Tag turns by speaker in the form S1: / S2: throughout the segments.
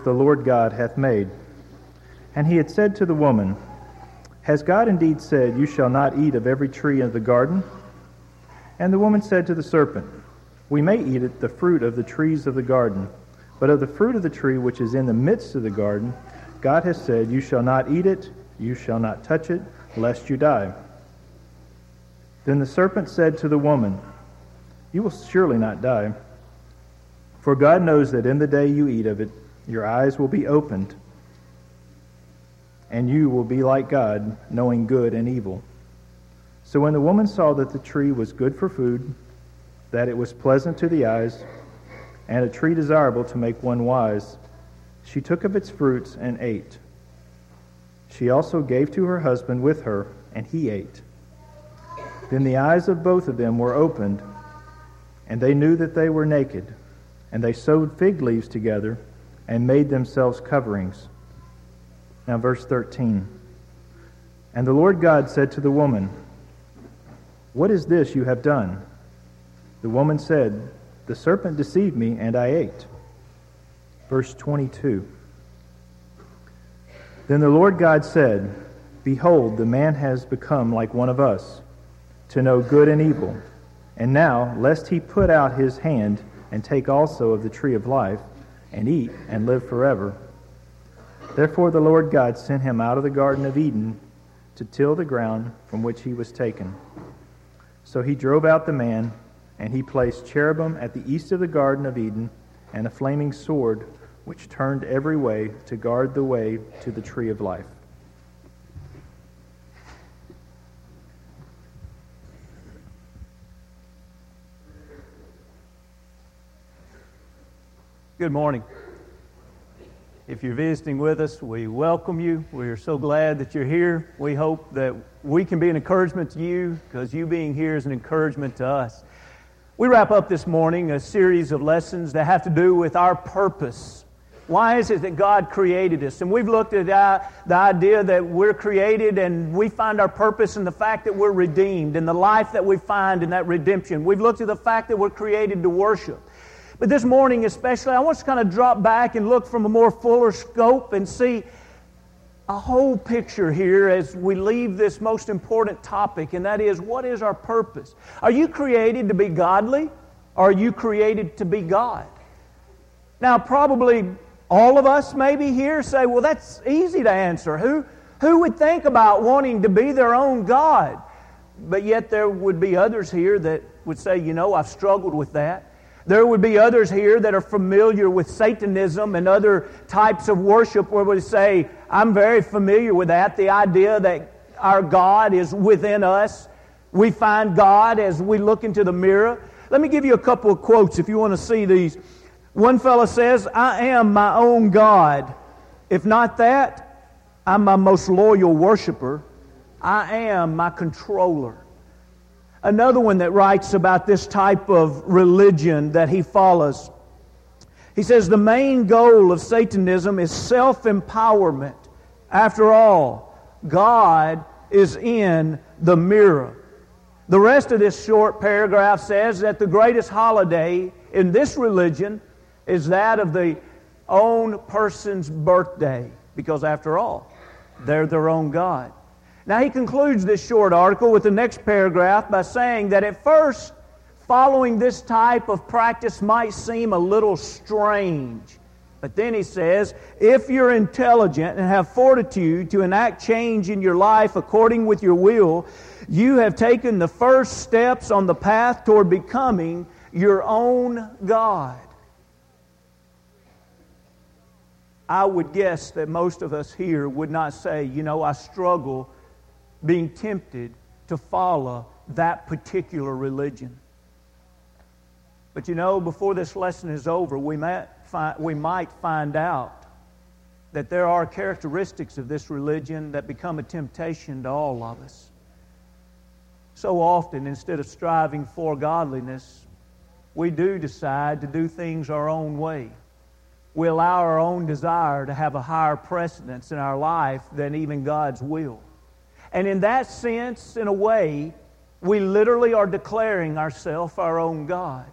S1: the Lord God hath made. And he had said to the woman, Has God indeed said, You shall not eat of every tree of the garden? And the woman said to the serpent, We may eat it, the fruit of the trees of the garden. But of the fruit of the tree which is in the midst of the garden, God has said, You shall not eat it, you shall not touch it, lest you die. Then the serpent said to the woman, You will surely not die. For God knows that in the day you eat of it, your eyes will be opened, and you will be like God, knowing good and evil. So when the woman saw that the tree was good for food, that it was pleasant to the eyes, and a tree desirable to make one wise, she took of its fruits and ate. She also gave to her husband with her, and he ate. Then the eyes of both of them were opened, and they knew that they were naked, and they sewed fig leaves together and made themselves coverings. Now, verse 13. And the Lord God said to the woman, What is this you have done? The woman said, The serpent deceived me, and I ate. Verse 22. Then the Lord God said, Behold, the man has become like one of us, to know good and evil. And now, lest he put out his hand and take also of the tree of life, and eat and live forever. Therefore the Lord God sent him out of the Garden of Eden to till the ground from which he was taken. So he drove out the man, and he placed cherubim at the east of the Garden of Eden, and a flaming sword which turned every way to guard the way to the tree of life.
S2: Good morning. If you're visiting with us, we welcome you. We are so glad that you're here. We hope that we can be an encouragement to you because you being here is an encouragement to us. We wrap up this morning a series of lessons that have to do with our purpose. Why is it that God created us? And we've looked at the idea that we're created and we find our purpose in the fact that we're redeemed and the life that we find in that redemption. We've looked at the fact that we're created to worship. But this morning, especially, I want to kind of drop back and look from a more fuller scope and see a whole picture here as we leave this most important topic, and that is what is our purpose? Are you created to be godly? Or are you created to be God? Now, probably all of us maybe here say, well, that's easy to answer. Who, who would think about wanting to be their own God? But yet there would be others here that would say, you know, I've struggled with that. There would be others here that are familiar with Satanism and other types of worship where we say, I'm very familiar with that. The idea that our God is within us. We find God as we look into the mirror. Let me give you a couple of quotes if you want to see these. One fellow says, I am my own God. If not that, I'm my most loyal worshiper. I am my controller. Another one that writes about this type of religion that he follows. He says the main goal of Satanism is self empowerment. After all, God is in the mirror. The rest of this short paragraph says that the greatest holiday in this religion is that of the own person's birthday, because after all, they're their own God. Now, he concludes this short article with the next paragraph by saying that at first, following this type of practice might seem a little strange. But then he says, if you're intelligent and have fortitude to enact change in your life according with your will, you have taken the first steps on the path toward becoming your own God. I would guess that most of us here would not say, you know, I struggle being tempted to follow that particular religion. But you know, before this lesson is over, we might find, we might find out that there are characteristics of this religion that become a temptation to all of us. So often, instead of striving for godliness, we do decide to do things our own way. We allow our own desire to have a higher precedence in our life than even God's will. And in that sense, in a way, we literally are declaring ourselves our own God.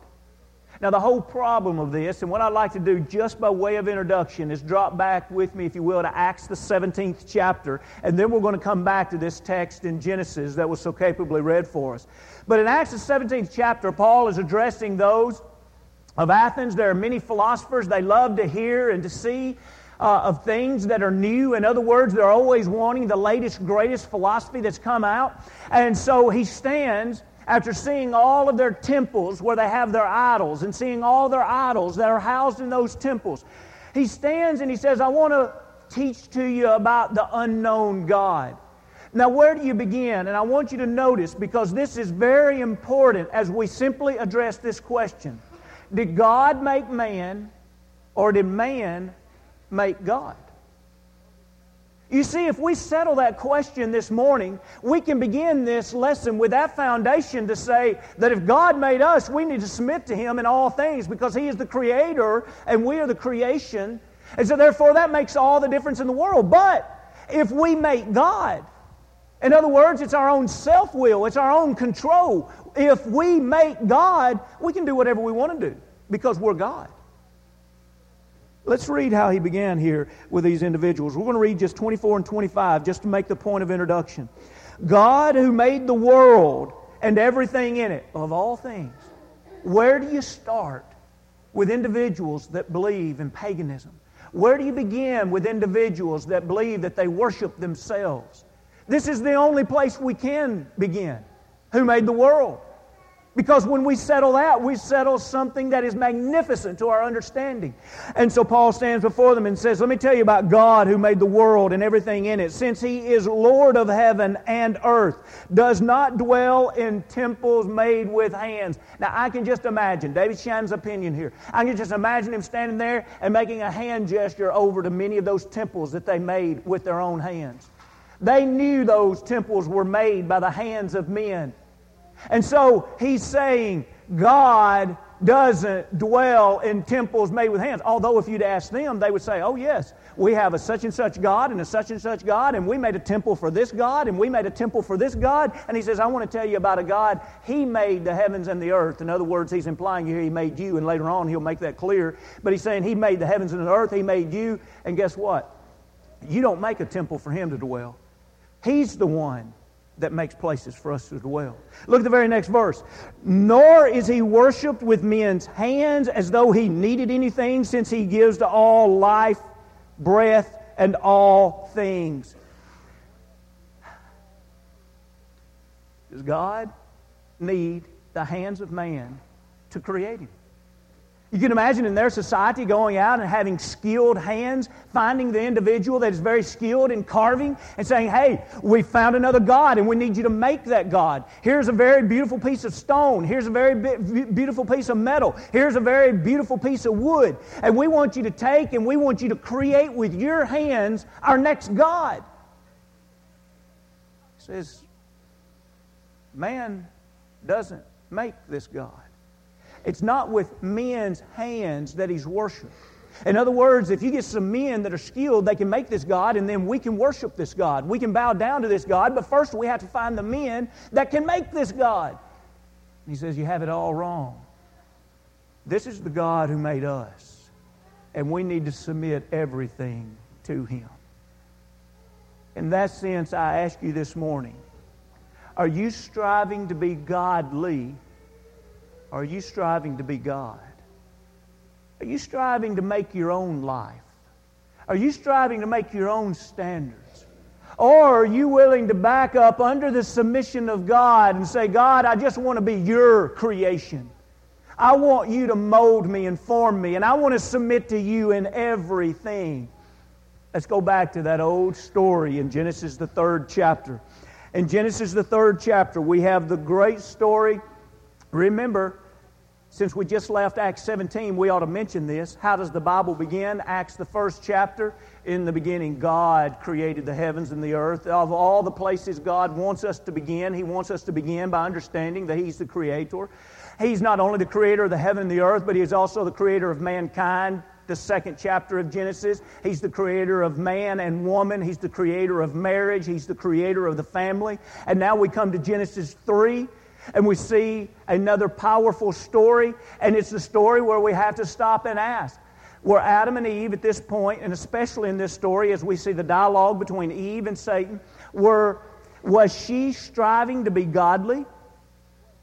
S2: Now, the whole problem of this, and what I'd like to do just by way of introduction, is drop back with me, if you will, to Acts, the 17th chapter, and then we're going to come back to this text in Genesis that was so capably read for us. But in Acts, the 17th chapter, Paul is addressing those of Athens. There are many philosophers they love to hear and to see. Uh, of things that are new. In other words, they're always wanting the latest, greatest philosophy that's come out. And so he stands after seeing all of their temples where they have their idols and seeing all their idols that are housed in those temples, he stands and he says, I want to teach to you about the unknown God. Now, where do you begin? And I want you to notice because this is very important as we simply address this question Did God make man or did man make God? You see, if we settle that question this morning, we can begin this lesson with that foundation to say that if God made us, we need to submit to Him in all things because He is the Creator and we are the creation. And so, therefore, that makes all the difference in the world. But if we make God, in other words, it's our own self will, it's our own control. If we make God, we can do whatever we want to do because we're God. Let's read how he began here with these individuals. We're going to read just 24 and 25 just to make the point of introduction. God who made the world and everything in it, of all things, where do you start with individuals that believe in paganism? Where do you begin with individuals that believe that they worship themselves? This is the only place we can begin. Who made the world? Because when we settle that, we settle something that is magnificent to our understanding. And so Paul stands before them and says, Let me tell you about God who made the world and everything in it. Since he is Lord of heaven and earth, does not dwell in temples made with hands. Now, I can just imagine, David Shan's opinion here, I can just imagine him standing there and making a hand gesture over to many of those temples that they made with their own hands. They knew those temples were made by the hands of men. And so he's saying God doesn't dwell in temples made with hands. Although, if you'd ask them, they would say, Oh, yes, we have a such and such God and a such and such God, and we made a temple for this God, and we made a temple for this God. And he says, I want to tell you about a God. He made the heavens and the earth. In other words, he's implying here he made you, and later on he'll make that clear. But he's saying he made the heavens and the earth, he made you, and guess what? You don't make a temple for him to dwell. He's the one that makes places for us to dwell. Look at the very next verse. Nor is he worshiped with men's hands as though he needed anything, since he gives to all life, breath, and all things. Does God need the hands of man to create him? You can imagine in their society going out and having skilled hands, finding the individual that is very skilled in carving and saying, Hey, we found another God and we need you to make that God. Here's a very beautiful piece of stone. Here's a very beautiful piece of metal. Here's a very beautiful piece of wood. And we want you to take and we want you to create with your hands our next God. He says, Man doesn't make this God. It's not with men's hands that he's worshiped. In other words, if you get some men that are skilled, they can make this God, and then we can worship this God. We can bow down to this God, but first we have to find the men that can make this God. He says, You have it all wrong. This is the God who made us, and we need to submit everything to him. In that sense, I ask you this morning are you striving to be godly? Are you striving to be God? Are you striving to make your own life? Are you striving to make your own standards? Or are you willing to back up under the submission of God and say, God, I just want to be your creation. I want you to mold me and form me, and I want to submit to you in everything. Let's go back to that old story in Genesis, the third chapter. In Genesis, the third chapter, we have the great story Remember, since we just left Acts 17, we ought to mention this. How does the Bible begin? Acts, the first chapter. In the beginning, God created the heavens and the earth. Of all the places God wants us to begin, He wants us to begin by understanding that He's the Creator. He's not only the Creator of the heaven and the earth, but He is also the Creator of mankind. The second chapter of Genesis, He's the Creator of man and woman. He's the Creator of marriage. He's the Creator of the family. And now we come to Genesis 3 and we see another powerful story, and it's the story where we have to stop and ask. Were Adam and Eve at this point, and especially in this story, as we see the dialogue between Eve and Satan, were, was she striving to be godly?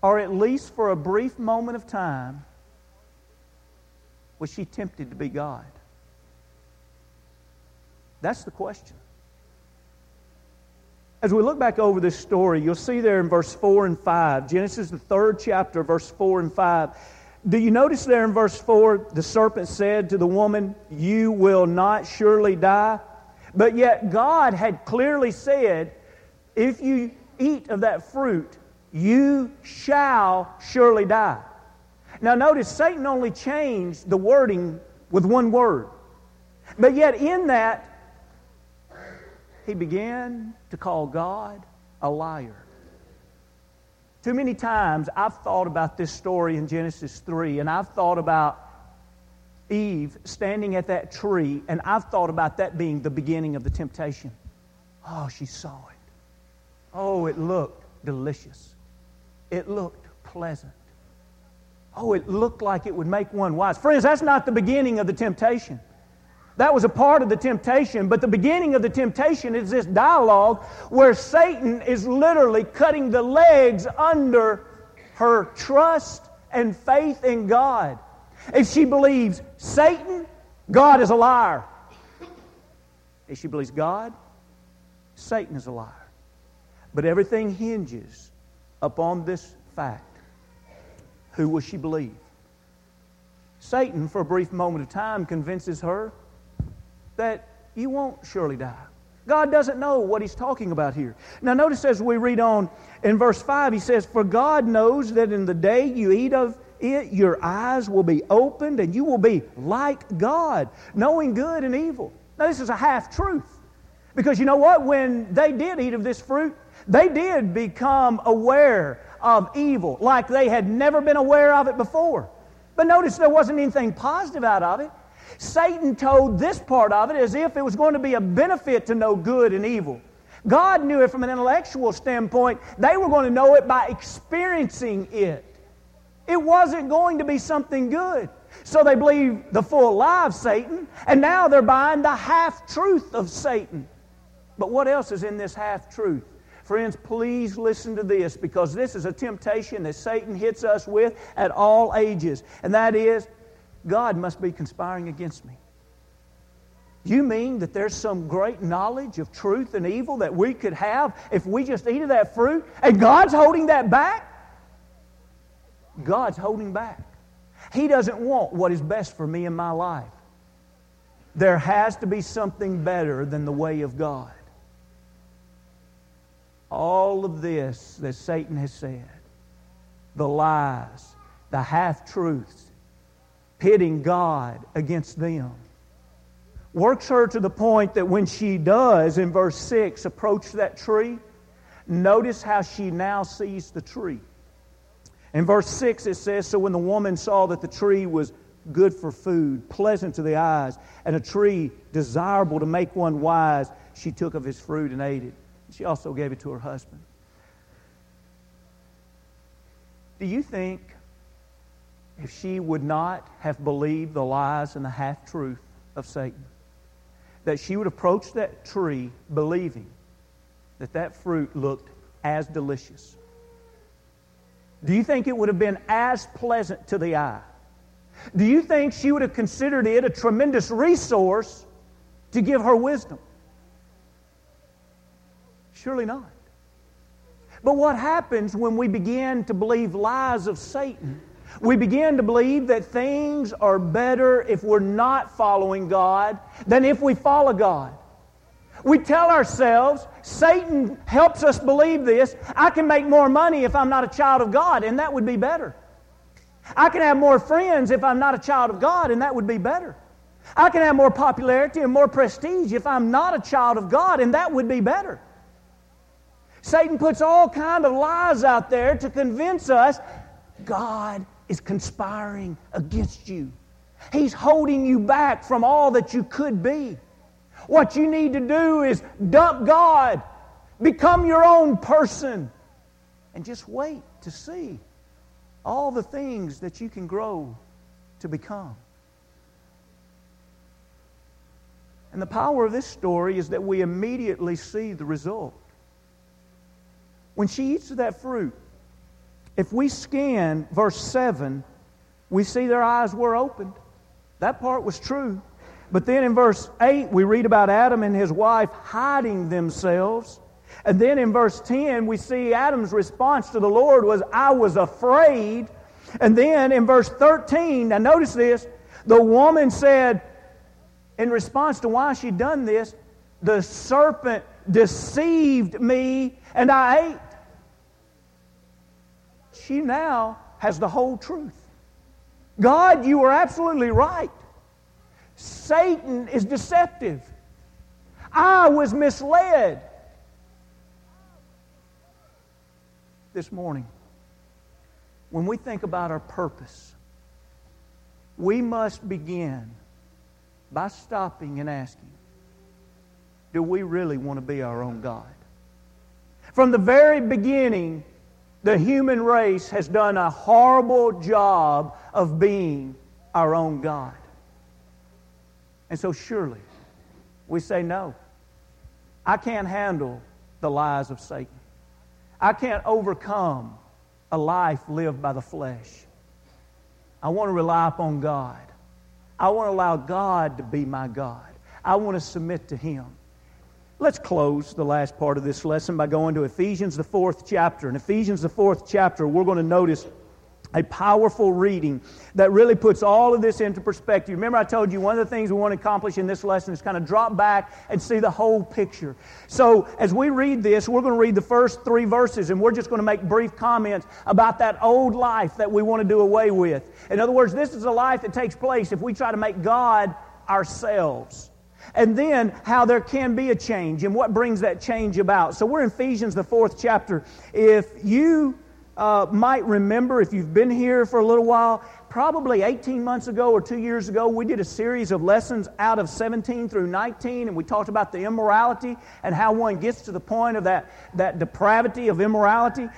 S2: Or at least for a brief moment of time, was she tempted to be God? That's the question. As we look back over this story, you'll see there in verse 4 and 5, Genesis, the third chapter, verse 4 and 5. Do you notice there in verse 4, the serpent said to the woman, You will not surely die? But yet God had clearly said, If you eat of that fruit, you shall surely die. Now, notice Satan only changed the wording with one word. But yet, in that, he began to call God a liar. Too many times I've thought about this story in Genesis 3, and I've thought about Eve standing at that tree, and I've thought about that being the beginning of the temptation. Oh, she saw it. Oh, it looked delicious. It looked pleasant. Oh, it looked like it would make one wise. Friends, that's not the beginning of the temptation. That was a part of the temptation, but the beginning of the temptation is this dialogue where Satan is literally cutting the legs under her trust and faith in God. If she believes Satan, God is a liar. If she believes God, Satan is a liar. But everything hinges upon this fact. Who will she believe? Satan, for a brief moment of time, convinces her that you won't surely die. God doesn't know what he's talking about here. Now, notice as we read on in verse 5, he says, For God knows that in the day you eat of it, your eyes will be opened and you will be like God, knowing good and evil. Now, this is a half truth. Because you know what? When they did eat of this fruit, they did become aware of evil like they had never been aware of it before. But notice there wasn't anything positive out of it. Satan told this part of it as if it was going to be a benefit to know good and evil. God knew it from an intellectual standpoint. They were going to know it by experiencing it. It wasn't going to be something good. So they believed the full lie of Satan, and now they're buying the half truth of Satan. But what else is in this half truth? Friends, please listen to this because this is a temptation that Satan hits us with at all ages. And that is God must be conspiring against me. You mean that there's some great knowledge of truth and evil that we could have if we just eat of that fruit and God's holding that back? God's holding back. He doesn't want what is best for me in my life. There has to be something better than the way of God. All of this that Satan has said, the lies, the half truths, pitting God against them. Works her to the point that when she does, in verse 6, approach that tree, notice how she now sees the tree. In verse 6, it says So when the woman saw that the tree was good for food, pleasant to the eyes, and a tree desirable to make one wise, she took of his fruit and ate it. She also gave it to her husband. Do you think if she would not have believed the lies and the half truth of Satan. That she would approach that tree believing that that fruit looked as delicious. Do you think it would have been as pleasant to the eye? Do you think she would have considered it a tremendous resource to give her wisdom? Surely not. But what happens when we begin to believe lies of Satan we begin to believe that things are better if we're not following God than if we follow God. We tell ourselves, Satan helps us believe this, I can make more money if I'm not a child of God, and that would be better. I can have more friends if I'm not a child of God, and that would be better. I can have more popularity and more prestige if I'm not a child of God, and that would be better. Satan puts all kind of lies out there to convince us God is conspiring against you. He's holding you back from all that you could be. What you need to do is dump God, become your own person, and just wait to see all the things that you can grow to become. And the power of this story is that we immediately see the result. When she eats of that fruit, if we scan verse 7, we see their eyes were opened. That part was true. But then in verse 8, we read about Adam and his wife hiding themselves. And then in verse 10, we see Adam's response to the Lord was, I was afraid. And then in verse 13, now notice this, the woman said, in response to why she'd done this, the serpent deceived me and I ate. She now has the whole truth. God, you are absolutely right. Satan is deceptive. I was misled. This morning, when we think about our purpose, we must begin by stopping and asking Do we really want to be our own God? From the very beginning, the human race has done a horrible job of being our own God. And so, surely, we say no. I can't handle the lies of Satan. I can't overcome a life lived by the flesh. I want to rely upon God. I want to allow God to be my God. I want to submit to Him. Let's close the last part of this lesson by going to Ephesians, the fourth chapter. In Ephesians, the fourth chapter, we're going to notice a powerful reading that really puts all of this into perspective. Remember, I told you one of the things we want to accomplish in this lesson is kind of drop back and see the whole picture. So, as we read this, we're going to read the first three verses and we're just going to make brief comments about that old life that we want to do away with. In other words, this is a life that takes place if we try to make God ourselves. And then how there can be a change and what brings that change about. So, we're in Ephesians, the fourth chapter. If you uh, might remember if you've been here for a little while, probably 18 months ago or two years ago, we did a series of lessons out of 17 through 19, and we talked about the immorality and how one gets to the point of that, that depravity of immorality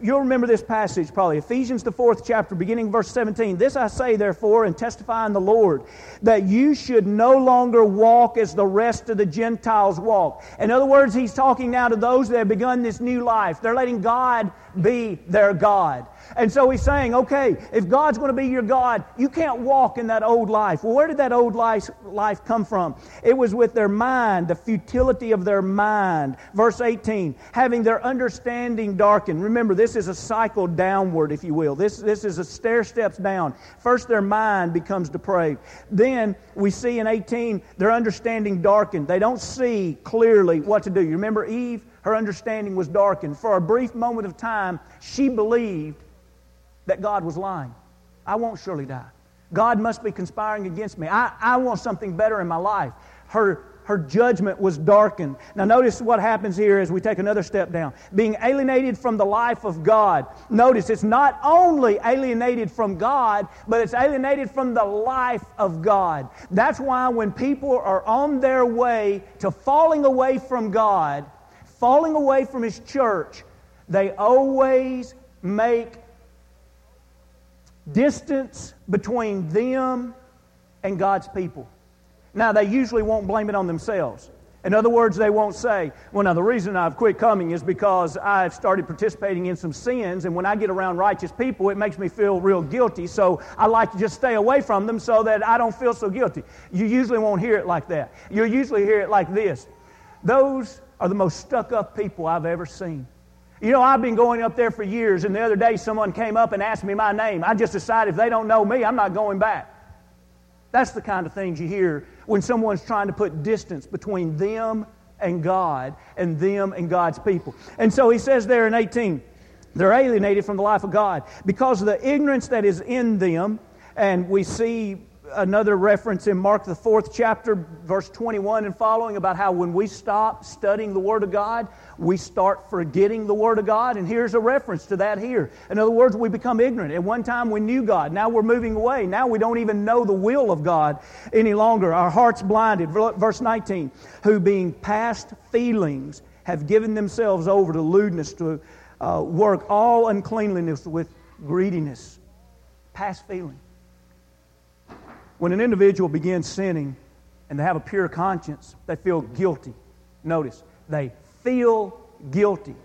S2: you'll remember this passage probably Ephesians, the fourth chapter, beginning verse 17. This I say, therefore, and testify in the Lord, that you should no longer walk as the rest of the Gentiles walk. In other words, he's talking now to those that have begun this new life. They're letting God be their God. And so he's saying, okay, if God's going to be your God, you can't walk in that old life. Well, where did that old life, life come from? It was with their mind, the futility of their mind. Verse 18, having their understanding darkened. Remember, this is a cycle downward, if you will. This, this is a stair steps down. First, their mind becomes depraved. Then we see in 18, their understanding darkened. They don't see clearly what to do. You remember Eve? Her understanding was darkened. For a brief moment of time, she believed that God was lying. I won't surely die. God must be conspiring against me. I, I want something better in my life. Her, her judgment was darkened. Now, notice what happens here as we take another step down. Being alienated from the life of God. Notice it's not only alienated from God, but it's alienated from the life of God. That's why when people are on their way to falling away from God, falling away from His church, they always make distance between them and God's people. Now, they usually won't blame it on themselves. In other words, they won't say, well, now the reason I've quit coming is because I've started participating in some sins, and when I get around righteous people, it makes me feel real guilty, so I like to just stay away from them so that I don't feel so guilty. You usually won't hear it like that. You'll usually hear it like this Those are the most stuck up people I've ever seen. You know, I've been going up there for years, and the other day someone came up and asked me my name. I just decided if they don't know me, I'm not going back. That's the kind of things you hear when someone's trying to put distance between them and God and them and God's people. And so he says there in 18, they're alienated from the life of God because of the ignorance that is in them. And we see another reference in Mark, the fourth chapter, verse 21 and following, about how when we stop studying the Word of God, we start forgetting the Word of God. And here's a reference to that here. In other words, we become ignorant. At one time we knew God. Now we're moving away. Now we don't even know the will of God any longer. Our hearts blinded. Verse 19, who being past feelings have given themselves over to lewdness, to uh, work all uncleanliness with greediness, past feeling. When an individual begins sinning and they have a pure conscience, they feel guilty. Notice, they feel guilty.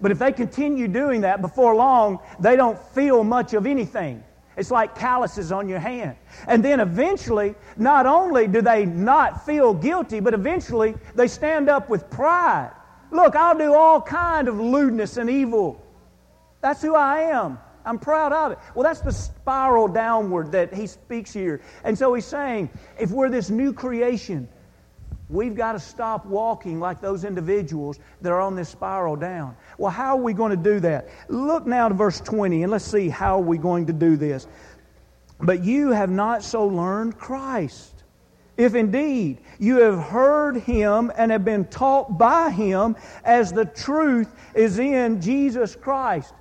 S2: But if they continue doing that, before long, they don't feel much of anything. It's like calluses on your hand. And then eventually, not only do they not feel guilty, but eventually they stand up with pride. Look, I'll do all kind of lewdness and evil. That's who I am. I'm proud of it. Well, that's the spiral downward that he speaks here. And so he's saying, if we're this new creation, We've got to stop walking like those individuals that are on this spiral down. Well, how are we going to do that? Look now to verse 20 and let's see how are we going to do this. But you have not so learned Christ. If indeed you have heard him and have been taught by him as the truth is in Jesus Christ.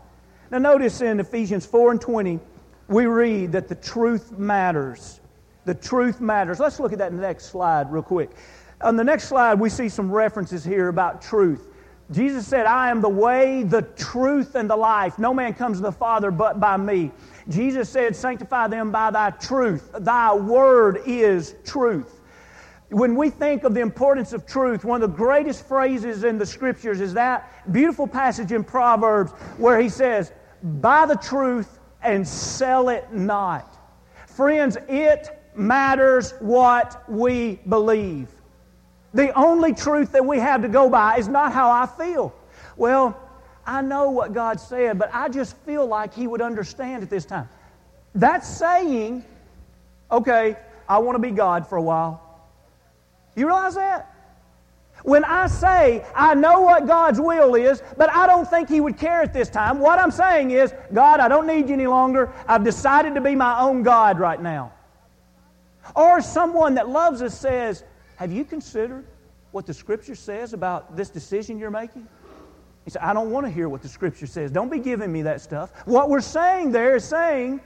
S2: Now, notice in Ephesians 4 and 20, we read that the truth matters. The truth matters. Let's look at that next slide, real quick. On the next slide, we see some references here about truth. Jesus said, I am the way, the truth, and the life. No man comes to the Father but by me. Jesus said, Sanctify them by thy truth. Thy word is truth. When we think of the importance of truth, one of the greatest phrases in the scriptures is that beautiful passage in Proverbs where he says, Buy the truth and sell it not. Friends, it matters what we believe. The only truth that we have to go by is not how I feel. Well, I know what God said, but I just feel like He would understand at this time. That's saying, okay, I want to be God for a while. You realize that? When I say I know what God's will is, but I don't think He would care at this time, what I'm saying is, God, I don't need you any longer. I've decided to be my own God right now. Or someone that loves us says, have you considered what the Scripture says about this decision you're making? He said, I don't want to hear what the Scripture says. Don't be giving me that stuff. What we're saying there is saying,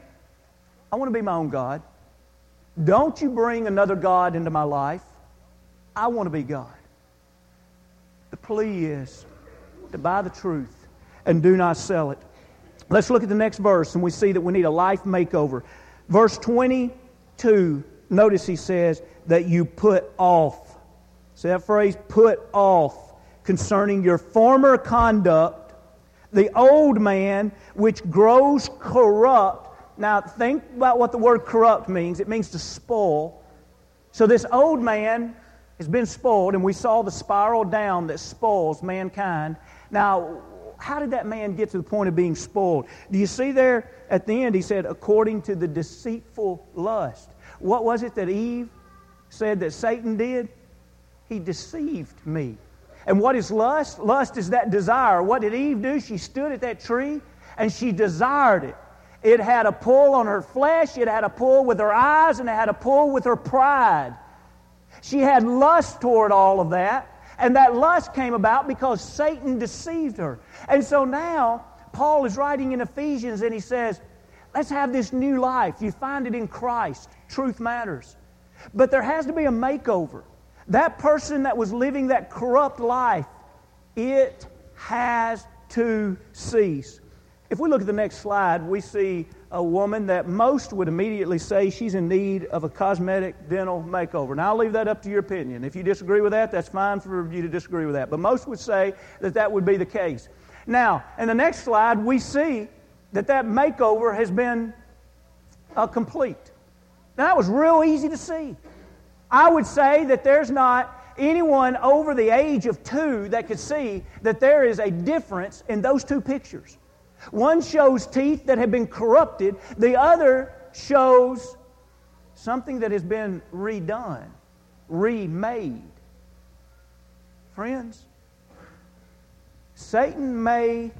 S2: I want to be my own God. Don't you bring another God into my life. I want to be God. The plea is to buy the truth and do not sell it. Let's look at the next verse and we see that we need a life makeover. Verse 22, notice he says, that you put off. See that phrase, put off, concerning your former conduct, the old man which grows corrupt. Now, think about what the word corrupt means. It means to spoil. So, this old man has been spoiled, and we saw the spiral down that spoils mankind. Now, how did that man get to the point of being spoiled? Do you see there at the end, he said, according to the deceitful lust. What was it that Eve said that Satan did? He deceived me. And what is lust? Lust is that desire. What did Eve do? She stood at that tree and she desired it. It had a pull on her flesh, it had a pull with her eyes, and it had a pull with her pride. She had lust toward all of that, and that lust came about because Satan deceived her. And so now, Paul is writing in Ephesians and he says, Let's have this new life. You find it in Christ. Truth matters. But there has to be a makeover. That person that was living that corrupt life, it has to cease. If we look at the next slide, we see a woman that most would immediately say she's in need of a cosmetic dental makeover. Now, I'll leave that up to your opinion. If you disagree with that, that's fine for you to disagree with that. But most would say that that would be the case. Now, in the next slide, we see that that makeover has been uh, complete. Now, that was real easy to see. I would say that there's not anyone over the age of two that could see that there is a difference in those two pictures. One shows teeth that have been corrupted, the other shows something that has been redone, remade. Friends, Satan may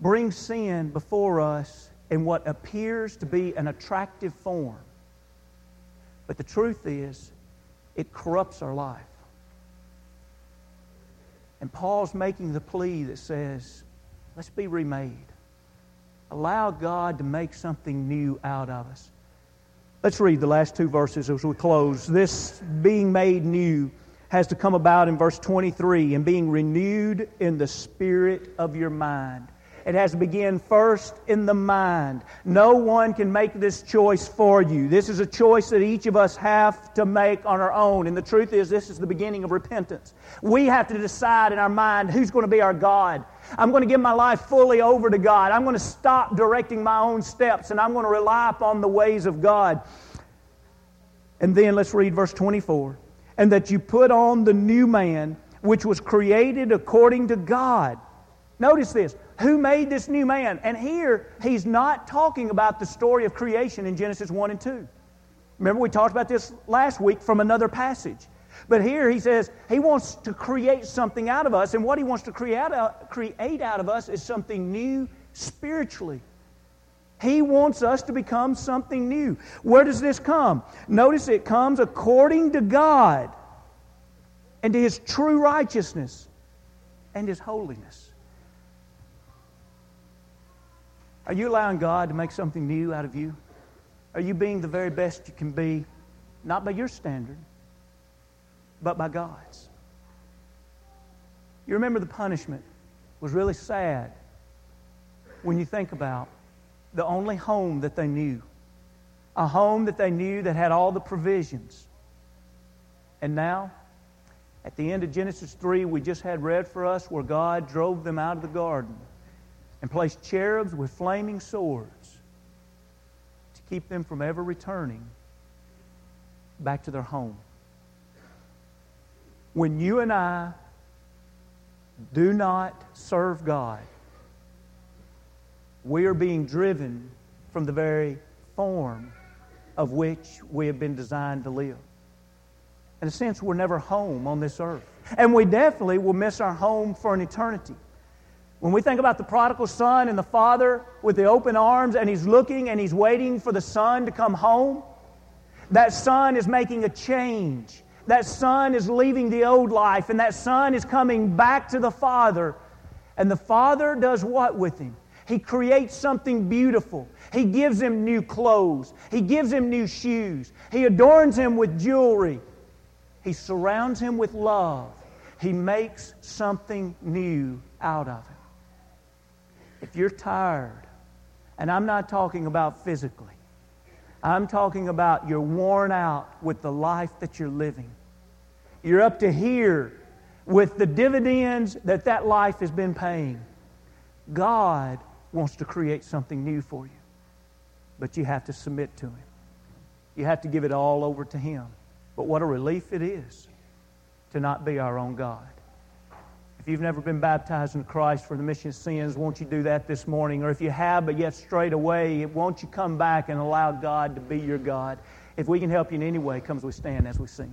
S2: bring sin before us in what appears to be an attractive form. But the truth is, it corrupts our life. And Paul's making the plea that says, let's be remade. Allow God to make something new out of us. Let's read the last two verses as we close. This being made new has to come about in verse 23 and being renewed in the spirit of your mind. It has to begin first in the mind. No one can make this choice for you. This is a choice that each of us have to make on our own. And the truth is, this is the beginning of repentance. We have to decide in our mind who's going to be our God. I'm going to give my life fully over to God. I'm going to stop directing my own steps and I'm going to rely upon the ways of God. And then let's read verse 24. And that you put on the new man, which was created according to God. Notice this who made this new man? And here, he's not talking about the story of creation in Genesis 1 and 2. Remember, we talked about this last week from another passage. But here he says he wants to create something out of us, and what he wants to create out, of us is something new spiritually. He wants us to become something new. Where does this come? Notice it comes according to God and to His true righteousness and His holiness. Are you allowing God to make something new out of you? Are you being the very best you can be, not by your standard, but by God's? You remember the punishment was really sad when you think about the only home that they knew, a home that they knew that had all the provisions. And now, at the end of Genesis 3, we just had read for us where God drove them out of the garden and placed cherubs with flaming swords to keep them from ever returning back to their home. When you and I do not serve God, we are being driven from the very form of which we have been designed to live. In a sense, we're never home on this earth. And we definitely will miss our home for an eternity. When we think about the prodigal son and the father with the open arms, and he's looking and he's waiting for the son to come home, that son is making a change. That son is leaving the old life, and that son is coming back to the father. And the father does what with him? He creates something beautiful. He gives him new clothes. He gives him new shoes. He adorns him with jewelry. He surrounds him with love. He makes something new out of it. If you're tired, and I'm not talking about physically, I'm talking about you're worn out with the life that you're living. You're up to here with the dividends that that life has been paying. God wants to create something new for you, but you have to submit to Him. You have to give it all over to Him. But what a relief it is to not be our own God. If you've never been baptized in Christ for the remission of sins, won't you do that this morning? Or if you have, but yet straight away, won't you come back and allow God to be your God? If we can help you in any way, come as we stand as we sing.